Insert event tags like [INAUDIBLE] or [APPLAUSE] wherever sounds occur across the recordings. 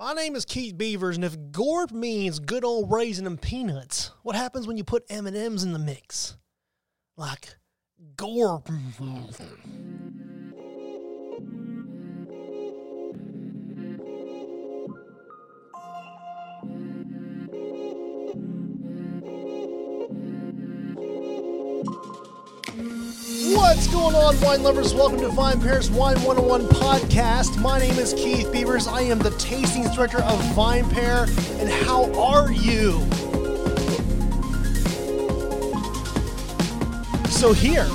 My name is Keith Beavers, and if gorp means good old raisin and peanuts, what happens when you put M&Ms in the mix? Like gorp. What's going on, wine lovers? Welcome to VinePair's Wine 101 podcast. My name is Keith Beavers. I am the tasting director of Vine Pair. And how are you? So, here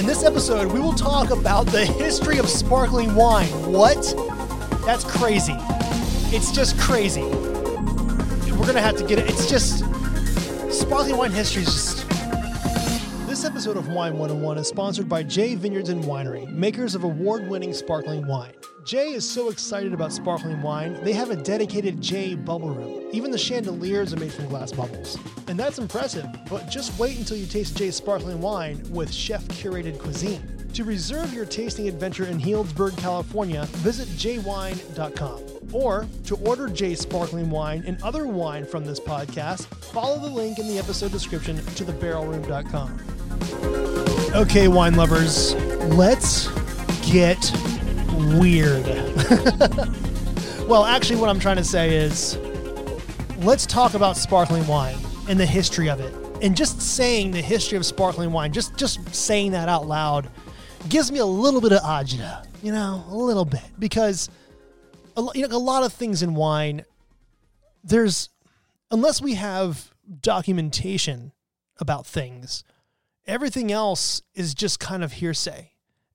in this episode, we will talk about the history of sparkling wine. What? That's crazy. It's just crazy. We're going to have to get it. It's just sparkling wine history is just episode of Wine 101 is sponsored by J Vineyards and Winery, makers of award winning sparkling wine. J is so excited about sparkling wine, they have a dedicated J bubble room. Even the chandeliers are made from glass bubbles. And that's impressive, but just wait until you taste J's sparkling wine with chef curated cuisine. To reserve your tasting adventure in Healdsburg, California, visit jwine.com. Or to order J's sparkling wine and other wine from this podcast, follow the link in the episode description to thebarrelroom.com. Okay, wine lovers, let's get weird. [LAUGHS] well, actually, what I'm trying to say is let's talk about sparkling wine and the history of it. And just saying the history of sparkling wine, just just saying that out loud, gives me a little bit of agita, you know, a little bit, because a, you know, a lot of things in wine, there's unless we have documentation about things, everything else is just kind of hearsay.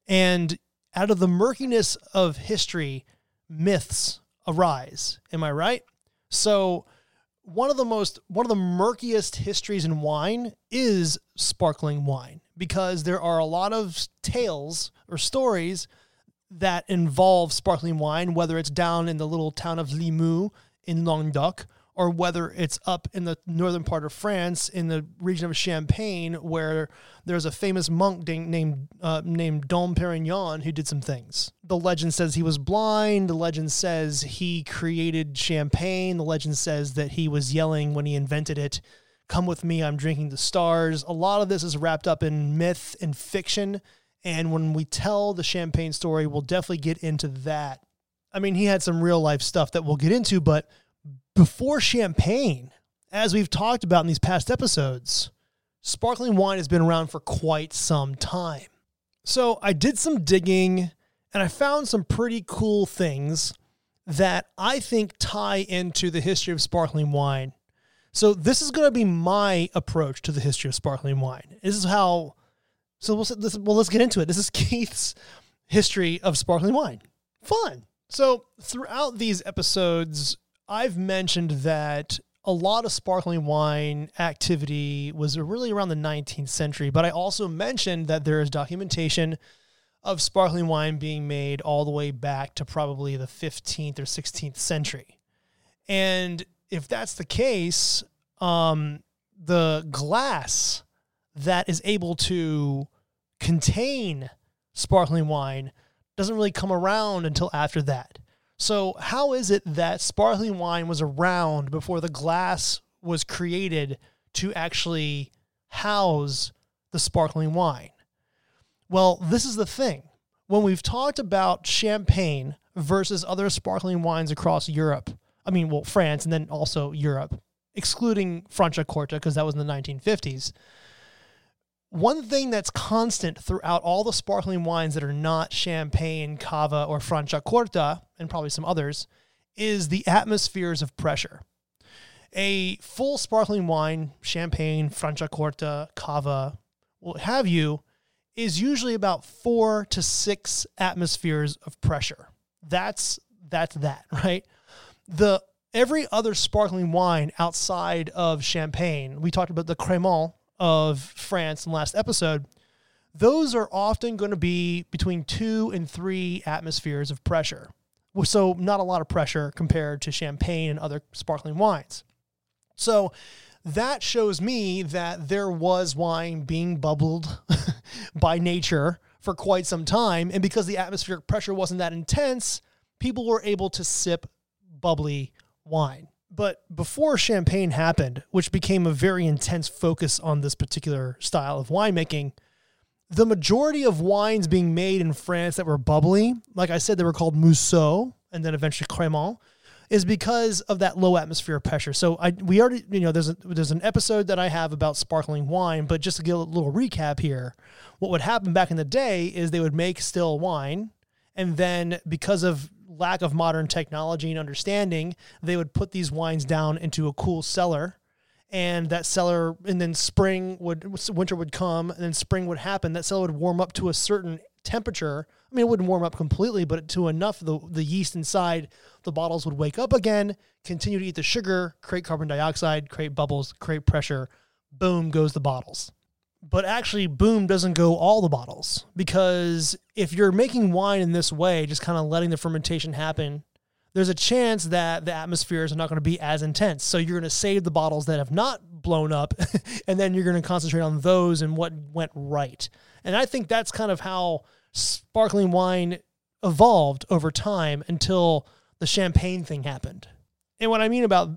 And out of the murkiness of history, myths arise. Am I right? So, one of the most one of the murkiest histories in wine is sparkling wine because there are a lot of tales or stories that involve sparkling wine, whether it's down in the little town of Limoux in Languedoc, or whether it's up in the northern part of France in the region of Champagne, where there's a famous monk named uh, named Dom Perignon who did some things. The legend says he was blind. The legend says he created champagne. The legend says that he was yelling when he invented it. Come with me, I'm drinking the stars. A lot of this is wrapped up in myth and fiction. And when we tell the champagne story, we'll definitely get into that. I mean, he had some real life stuff that we'll get into, but before champagne, as we've talked about in these past episodes, sparkling wine has been around for quite some time. So I did some digging and I found some pretty cool things that I think tie into the history of sparkling wine. So this is going to be my approach to the history of sparkling wine. This is how. So we'll, this, well, let's get into it. This is [LAUGHS] Keith's history of sparkling wine. Fun. So throughout these episodes, I've mentioned that a lot of sparkling wine activity was really around the 19th century, but I also mentioned that there is documentation of sparkling wine being made all the way back to probably the 15th or 16th century. And if that's the case, um, the glass that is able to contain sparkling wine doesn't really come around until after that. So, how is it that sparkling wine was around before the glass was created to actually house the sparkling wine? Well, this is the thing. When we've talked about champagne versus other sparkling wines across Europe, I mean, well, France and then also Europe, excluding Franciacorta because that was in the 1950s. One thing that's constant throughout all the sparkling wines that are not champagne, cava, or Franciacorta, and probably some others, is the atmospheres of pressure. A full sparkling wine, champagne, Franciacorta, cava, what have you, is usually about four to six atmospheres of pressure. That's that's that, [LAUGHS] right? The every other sparkling wine outside of champagne, we talked about the Crémant of France in the last episode, those are often going to be between two and three atmospheres of pressure. So, not a lot of pressure compared to champagne and other sparkling wines. So, that shows me that there was wine being bubbled [LAUGHS] by nature for quite some time. And because the atmospheric pressure wasn't that intense, people were able to sip bubbly wine. But before champagne happened, which became a very intense focus on this particular style of winemaking, the majority of wines being made in France that were bubbly, like I said, they were called Mousseux and then eventually Crémant, is because of that low atmosphere pressure. So I we already you know there's a, there's an episode that I have about sparkling wine, but just to give a little recap here, what would happen back in the day is they would make still wine, and then because of lack of modern technology and understanding, they would put these wines down into a cool cellar and that cellar and then spring would winter would come and then spring would happen. That cellar would warm up to a certain temperature. I mean it wouldn't warm up completely but to enough the, the yeast inside the bottles would wake up again continue to eat the sugar create carbon dioxide create bubbles create pressure. Boom goes the bottles but actually boom doesn't go all the bottles because if you're making wine in this way just kind of letting the fermentation happen there's a chance that the atmospheres are not going to be as intense. So you're going to save the bottles that have not blown up, [LAUGHS] and then you're going to concentrate on those and what went right. And I think that's kind of how sparkling wine evolved over time until the champagne thing happened. And what I mean about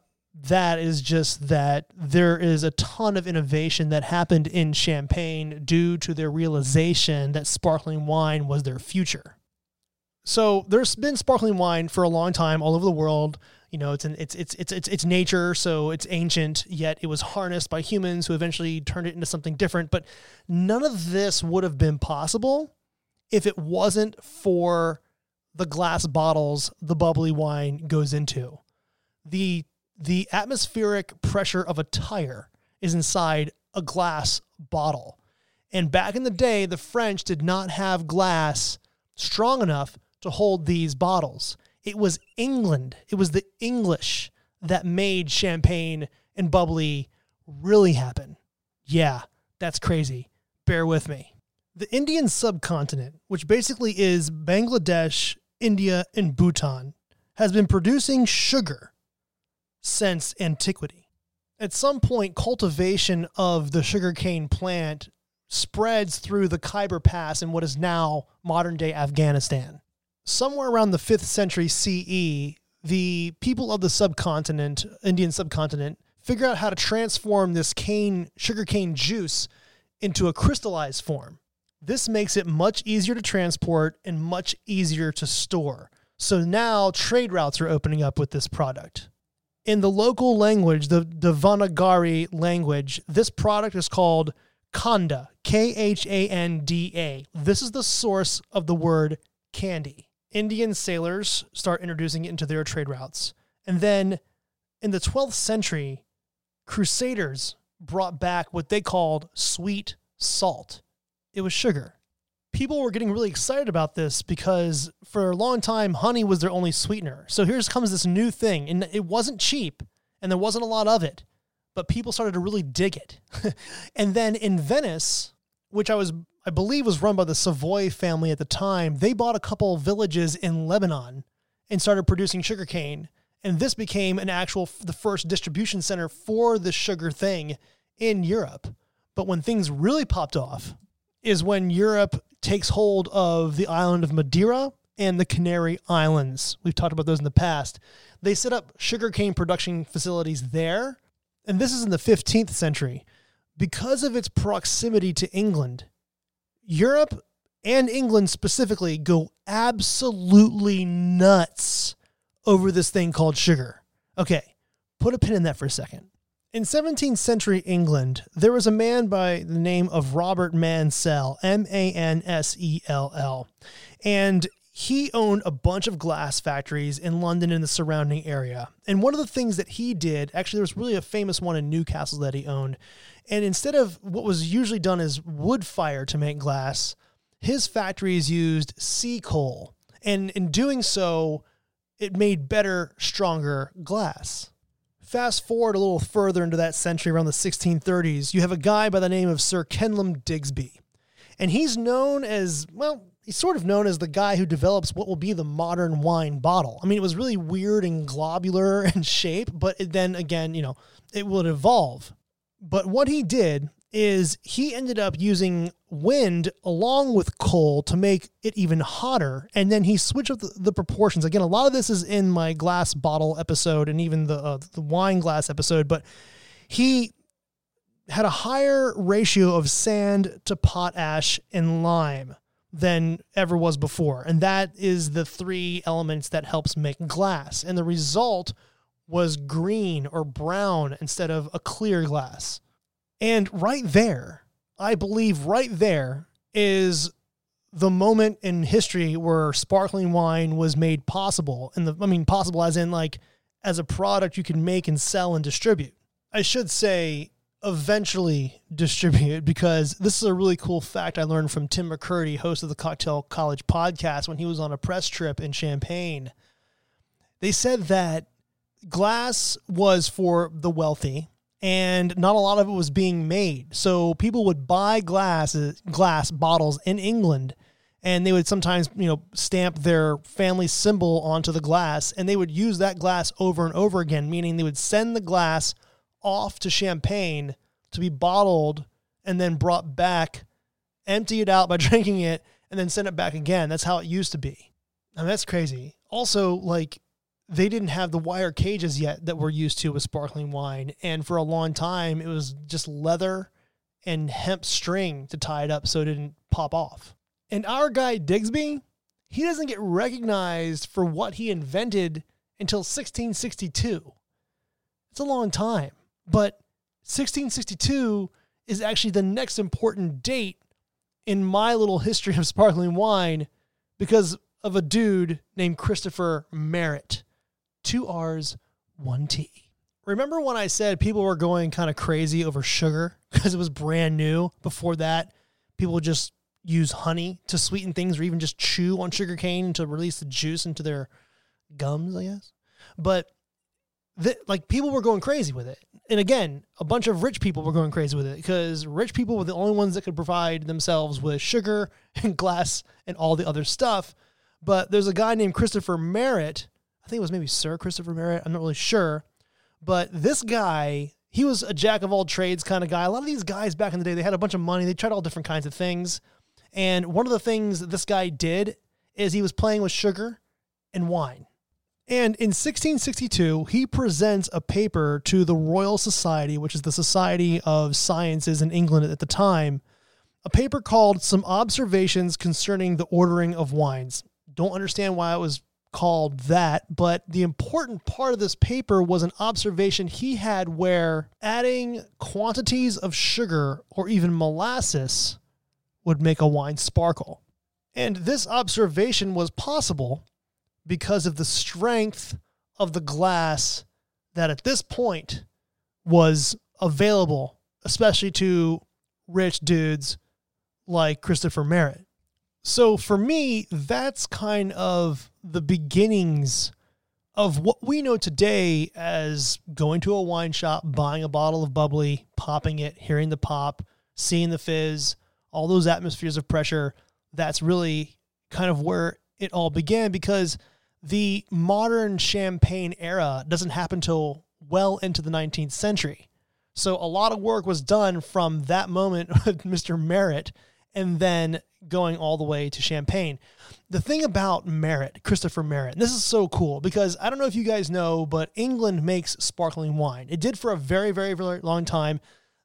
that is just that there is a ton of innovation that happened in champagne due to their realization that sparkling wine was their future. So there's been sparkling wine for a long time all over the world. You know, it's an, it's it's it's it's it's nature, so it's ancient. Yet it was harnessed by humans who eventually turned it into something different. But none of this would have been possible if it wasn't for the glass bottles the bubbly wine goes into. The the atmospheric pressure of a tire is inside a glass bottle. And back in the day, the French did not have glass strong enough to hold these bottles. It was England, it was the English that made champagne and bubbly really happen. Yeah, that's crazy. Bear with me. The Indian subcontinent, which basically is Bangladesh, India, and Bhutan, has been producing sugar since antiquity. At some point, cultivation of the sugarcane plant spreads through the Khyber Pass in what is now modern day Afghanistan somewhere around the 5th century CE, the people of the subcontinent, Indian subcontinent, figure out how to transform this cane, sugarcane juice into a crystallized form. This makes it much easier to transport and much easier to store. So now trade routes are opening up with this product. In the local language, the Devanagari language, this product is called Khanda, K H A N D A. This is the source of the word candy. Indian sailors start introducing it into their trade routes. And then in the 12th century, crusaders brought back what they called sweet salt. It was sugar. People were getting really excited about this because for a long time, honey was their only sweetener. So here comes this new thing, and it wasn't cheap, and there wasn't a lot of it, but people started to really dig it. [LAUGHS] and then in Venice, which I was I believe was run by the Savoy family at the time, they bought a couple villages in Lebanon and started producing sugarcane. And this became an actual, the first distribution center for the sugar thing in Europe. But when things really popped off is when Europe takes hold of the island of Madeira and the Canary Islands. We've talked about those in the past. They set up sugarcane production facilities there. And this is in the 15th century. Because of its proximity to England, Europe and England specifically go absolutely nuts over this thing called sugar. Okay, put a pin in that for a second. In 17th century England, there was a man by the name of Robert Mansell, M A N S E L L. And he owned a bunch of glass factories in London and the surrounding area. And one of the things that he did, actually, there was really a famous one in Newcastle that he owned, and instead of what was usually done as wood fire to make glass, his factories used sea coal. And in doing so, it made better, stronger glass. Fast forward a little further into that century, around the 1630s, you have a guy by the name of Sir Kenelm Digby. And he's known as, well, he's sort of known as the guy who develops what will be the modern wine bottle. I mean, it was really weird and globular [LAUGHS] in shape, but then again, you know, it would evolve. But what he did is he ended up using wind along with coal to make it even hotter. And then he switched up the, the proportions. Again, a lot of this is in my glass bottle episode and even the, uh, the wine glass episode, but he had a higher ratio of sand to potash and lime than ever was before. And that is the three elements that helps make glass. And the result was green or brown instead of a clear glass. And right there, I believe right there is the moment in history where sparkling wine was made possible. And the I mean possible as in like as a product you can make and sell and distribute. I should say eventually distribute because this is a really cool fact I learned from Tim McKirdy, host of the Cocktail College podcast, when he was on a press trip in Champagne. They said that glass was for the wealthy and not a lot of it was being made. So people would buy glass glass bottles in England and they would sometimes, you know, stamp their family symbol onto the glass and they would use that glass over and over again, meaning they would send the glass off to Champagne to be bottled and then brought back, empty it out by [LAUGHS] drinking it, and then send it back again. That's how it used to be. I mean, that's crazy. Also, like, they didn't have the wire cages yet that we're used to with sparkling wine. And for a long time, it was just leather and hemp string to tie it up so it didn't pop off. And our guy, Digsby, he doesn't get recognized for what he invented until 1662. It's a long time. But 1662 is actually the next important date in my little history of sparkling wine because of a dude named Christopher Merritt. Two R's, one T. Remember when I said people were going kind of crazy over sugar [LAUGHS] because it was brand new? Before that, people just use honey to sweeten things or even just chew on sugar cane to release the juice into their gums, I guess. But like people were going crazy with it. And again, a bunch of rich people were going crazy with it because rich people were the only ones that could provide themselves with sugar [LAUGHS] and glass and all the other stuff. But there's a guy named Christopher Merritt. I think it was maybe Sir Christopher Merritt. I'm not really sure. But this guy, he was a jack of all trades kind of guy. A lot of these guys back in the day, they had a bunch of money. They tried all different kinds of things. And one of the things that this guy did is he was playing with sugar and wine. And in 1662, he presents a paper to the Royal Society, which is the Society of Sciences in England at the time, a paper called Some Observations Concerning the Ordering of Wines. Don't understand why it was called that, but the important part of this paper was an observation he had where adding quantities of sugar or even molasses would make a wine sparkle. And this observation was possible because of the strength of the glass that at this point was available, especially to rich dudes like Christopher Merritt. So for me, that's kind of the beginnings of what we know today as going to a wine shop, buying a bottle of bubbly, popping it, hearing the pop, seeing the fizz, all those atmospheres of pressure. That's really kind of where it all began because the modern champagne era doesn't happen till well into the 19th century. So a lot of work was done from that moment [LAUGHS] with Mr. Merritt and then going all the way to champagne. The thing about Merritt, Christopher Merritt, and this is so cool because I don't know if you guys know, but England makes sparkling wine. It did for a very, very, very long time.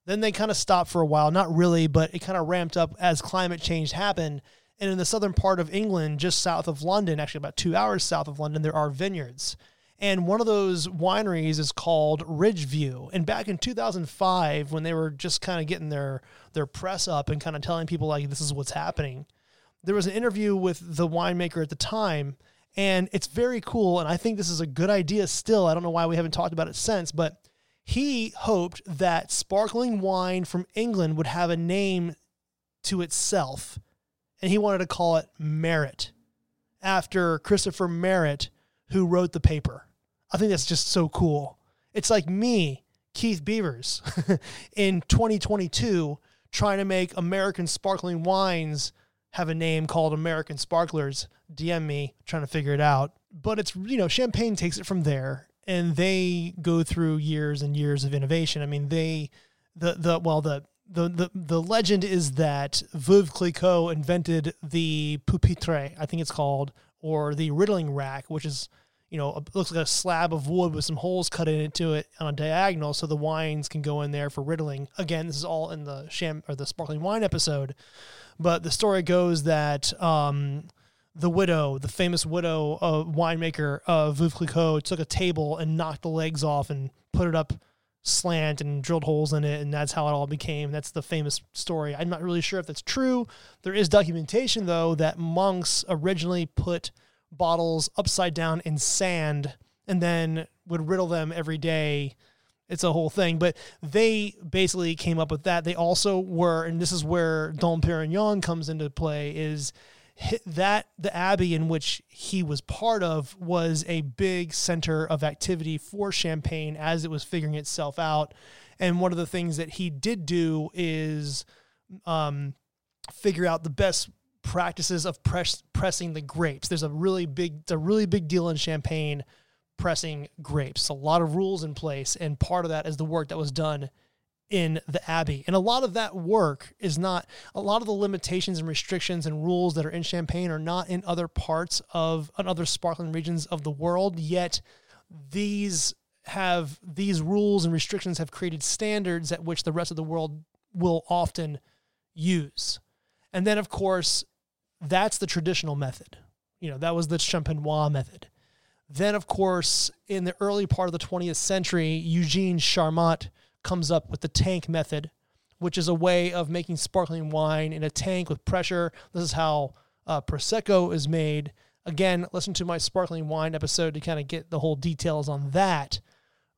Then they kind of stopped for a while. Not really, but it kind of ramped up as climate change happened. And in the southern part of England, just south of London, actually about two hours south of London, there are vineyards. And one of those wineries is called Ridgeview. And back in 2005, when they were just kind of getting their, their press up and kind of telling people, like, this is what's happening, there was an interview with the winemaker at the time. And it's very cool. And I think this is a good idea still. I don't know why we haven't talked about it since, but he hoped that sparkling wine from England would have a name to itself and he wanted to call it Merritt after Christopher Merritt, who wrote the paper. I think that's just so cool. It's like me, Keith Beavers, [LAUGHS] in 2022, trying to make American sparkling wines have a name called American Sparklers. DM me, trying to figure it out. But it's, you know, Champagne takes it from there and they go through years and years of innovation. I mean, they, the, the, well, the, the, the the legend is that Veuve Clicquot invented the pupitre, I think it's called, or the riddling rack, which is you know it looks like a slab of wood with some holes cut into it on a diagonal, so the wines can go in there for riddling. Again, this is all in the sham or the sparkling wine episode, but the story goes that. Um, the widow, the famous widow uh, winemaker of Veuve Clicquot, took a table and knocked the legs off and put it up slant and drilled holes in it, and that's how it all became. That's the famous story. I'm not really sure if that's true. There is documentation, though, that monks originally put bottles upside down in sand and then would riddle them every day. It's a whole thing, but they basically came up with that. They also were, and this is where Dom Perignon comes into play, is that the abbey in which he was part of was a big center of activity for Champagne as it was figuring itself out. And one of the things that he did do is um, figure out the best practices of press, pressing the grapes. There's a really big, it's a really big deal in Champagne pressing grapes. A lot of rules in place, and part of that is the work that was done in the Abbey. And a lot of that work is not, a lot of the limitations and restrictions and rules that are in Champagne are not in other parts of, in other sparkling regions of the world, yet these have, these rules and restrictions have created standards at which the rest of the world will often use. And then, of course, that's the traditional method. You know, that was the Champenois method. Then, of course, in the early part of the 20th century, Eugene Charmat comes up with the tank method, which is a way of making sparkling wine in a tank with pressure. This is how uh, Prosecco is made. Again, listen to my sparkling wine episode to kind of get the whole details on that.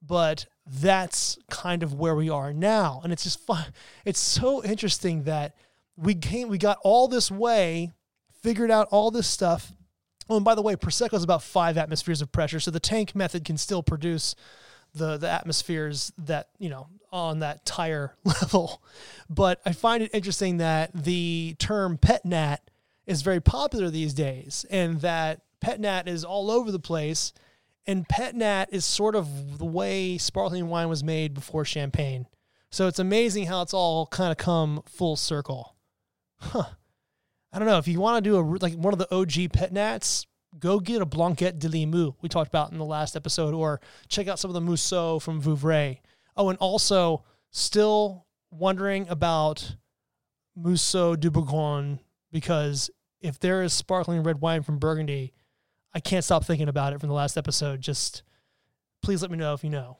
But that's kind of where we are now. And it's just fun. It's so interesting that we came, we got all this way, figured out all this stuff. Oh, and by the way, Prosecco is about five atmospheres of pressure. So the tank method can still produce the the atmospheres that you know on that tire [LAUGHS] level. But I find it interesting that the term pet nat is very popular these days, and that pet nat is all over the place. And pet nat is sort of the way sparkling wine was made before champagne. So it's amazing how it's all kind of come full circle. Huh. I don't know if you want to do a like one of the OG pet nats go get a Blanquette de Limoux we talked about in the last episode, or check out some of the Mousseux from Vouvray. Oh, and also still wondering about Mousseux du Bourgogne because if there is sparkling red wine from Burgundy, I can't stop thinking about it from the last episode. Just please let me know if you know.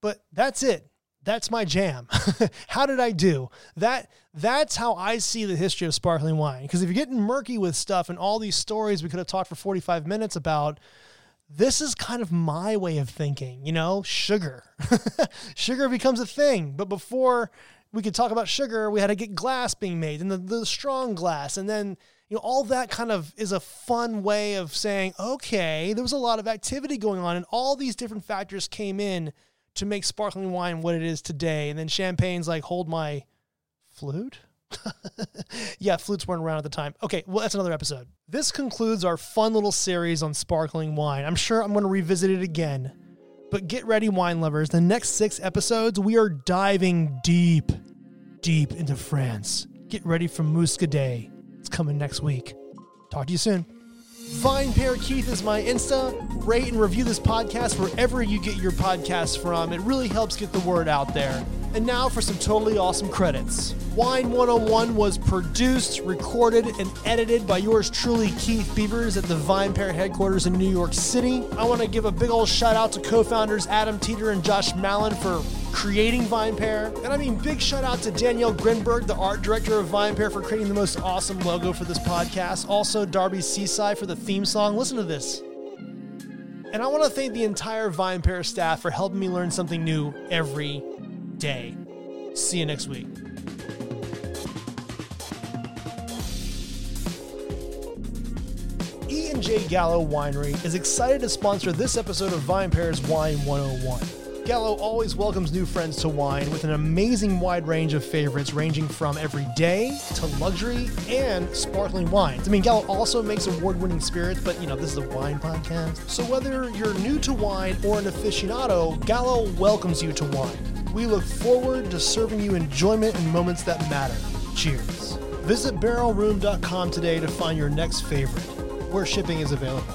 But that's it that's my jam. [LAUGHS] how did I do? That that's how I see the history of sparkling wine. Because if you're getting murky with stuff and all these stories we could have talked for 45 minutes about, this is kind of my way of thinking, you know, sugar. [LAUGHS] sugar becomes a thing. But before we could talk about sugar, we had to get glass being made and the, the strong glass. And then, you know, all that kind of is a fun way of saying, okay, there was a lot of activity going on and all these different factors came in to make sparkling wine what it is today. And then champagne's like, hold my flute? [LAUGHS] yeah, flutes weren't around at the time. Okay, well, that's another episode. This concludes our fun little series on sparkling wine. I'm sure I'm going to revisit it again. But get ready, wine lovers. The next six episodes, we are diving deep, deep into France. Get ready for Muscadet. It's coming next week. Talk to you soon. VinePair Keith is my Insta. Rate and review this podcast wherever you get your podcasts from. It really helps get the word out there. And now for some totally awesome credits. Wine 101 was produced, recorded, and edited by yours truly, Keith Beavers, at the VinePair headquarters in New York City. I want to give a big old shout out to co founders Adam Teeter and Josh Malin for creating VinePair. And I mean, big shout out to Danielle Grinberg, the art director of VinePair, for creating the most awesome logo for this podcast. Also, Darbi Cicci for the theme song. Listen to this. And I want to thank the entire VinePair staff for helping me learn something new every day. See you next week. E and J Gallo Winery is excited to sponsor this episode of VinePair's Wine 101. Gallo always welcomes new friends to wine with an amazing wide range of favorites ranging from everyday to luxury and sparkling wines. I mean, Gallo also makes award winning spirits, but you know, this is a wine podcast. So whether you're new to wine or an aficionado, Gallo welcomes you to wine. We look forward to serving you enjoyment in moments that matter. Cheers. Visit barrelroom.com today to find your next favorite, where shipping is available.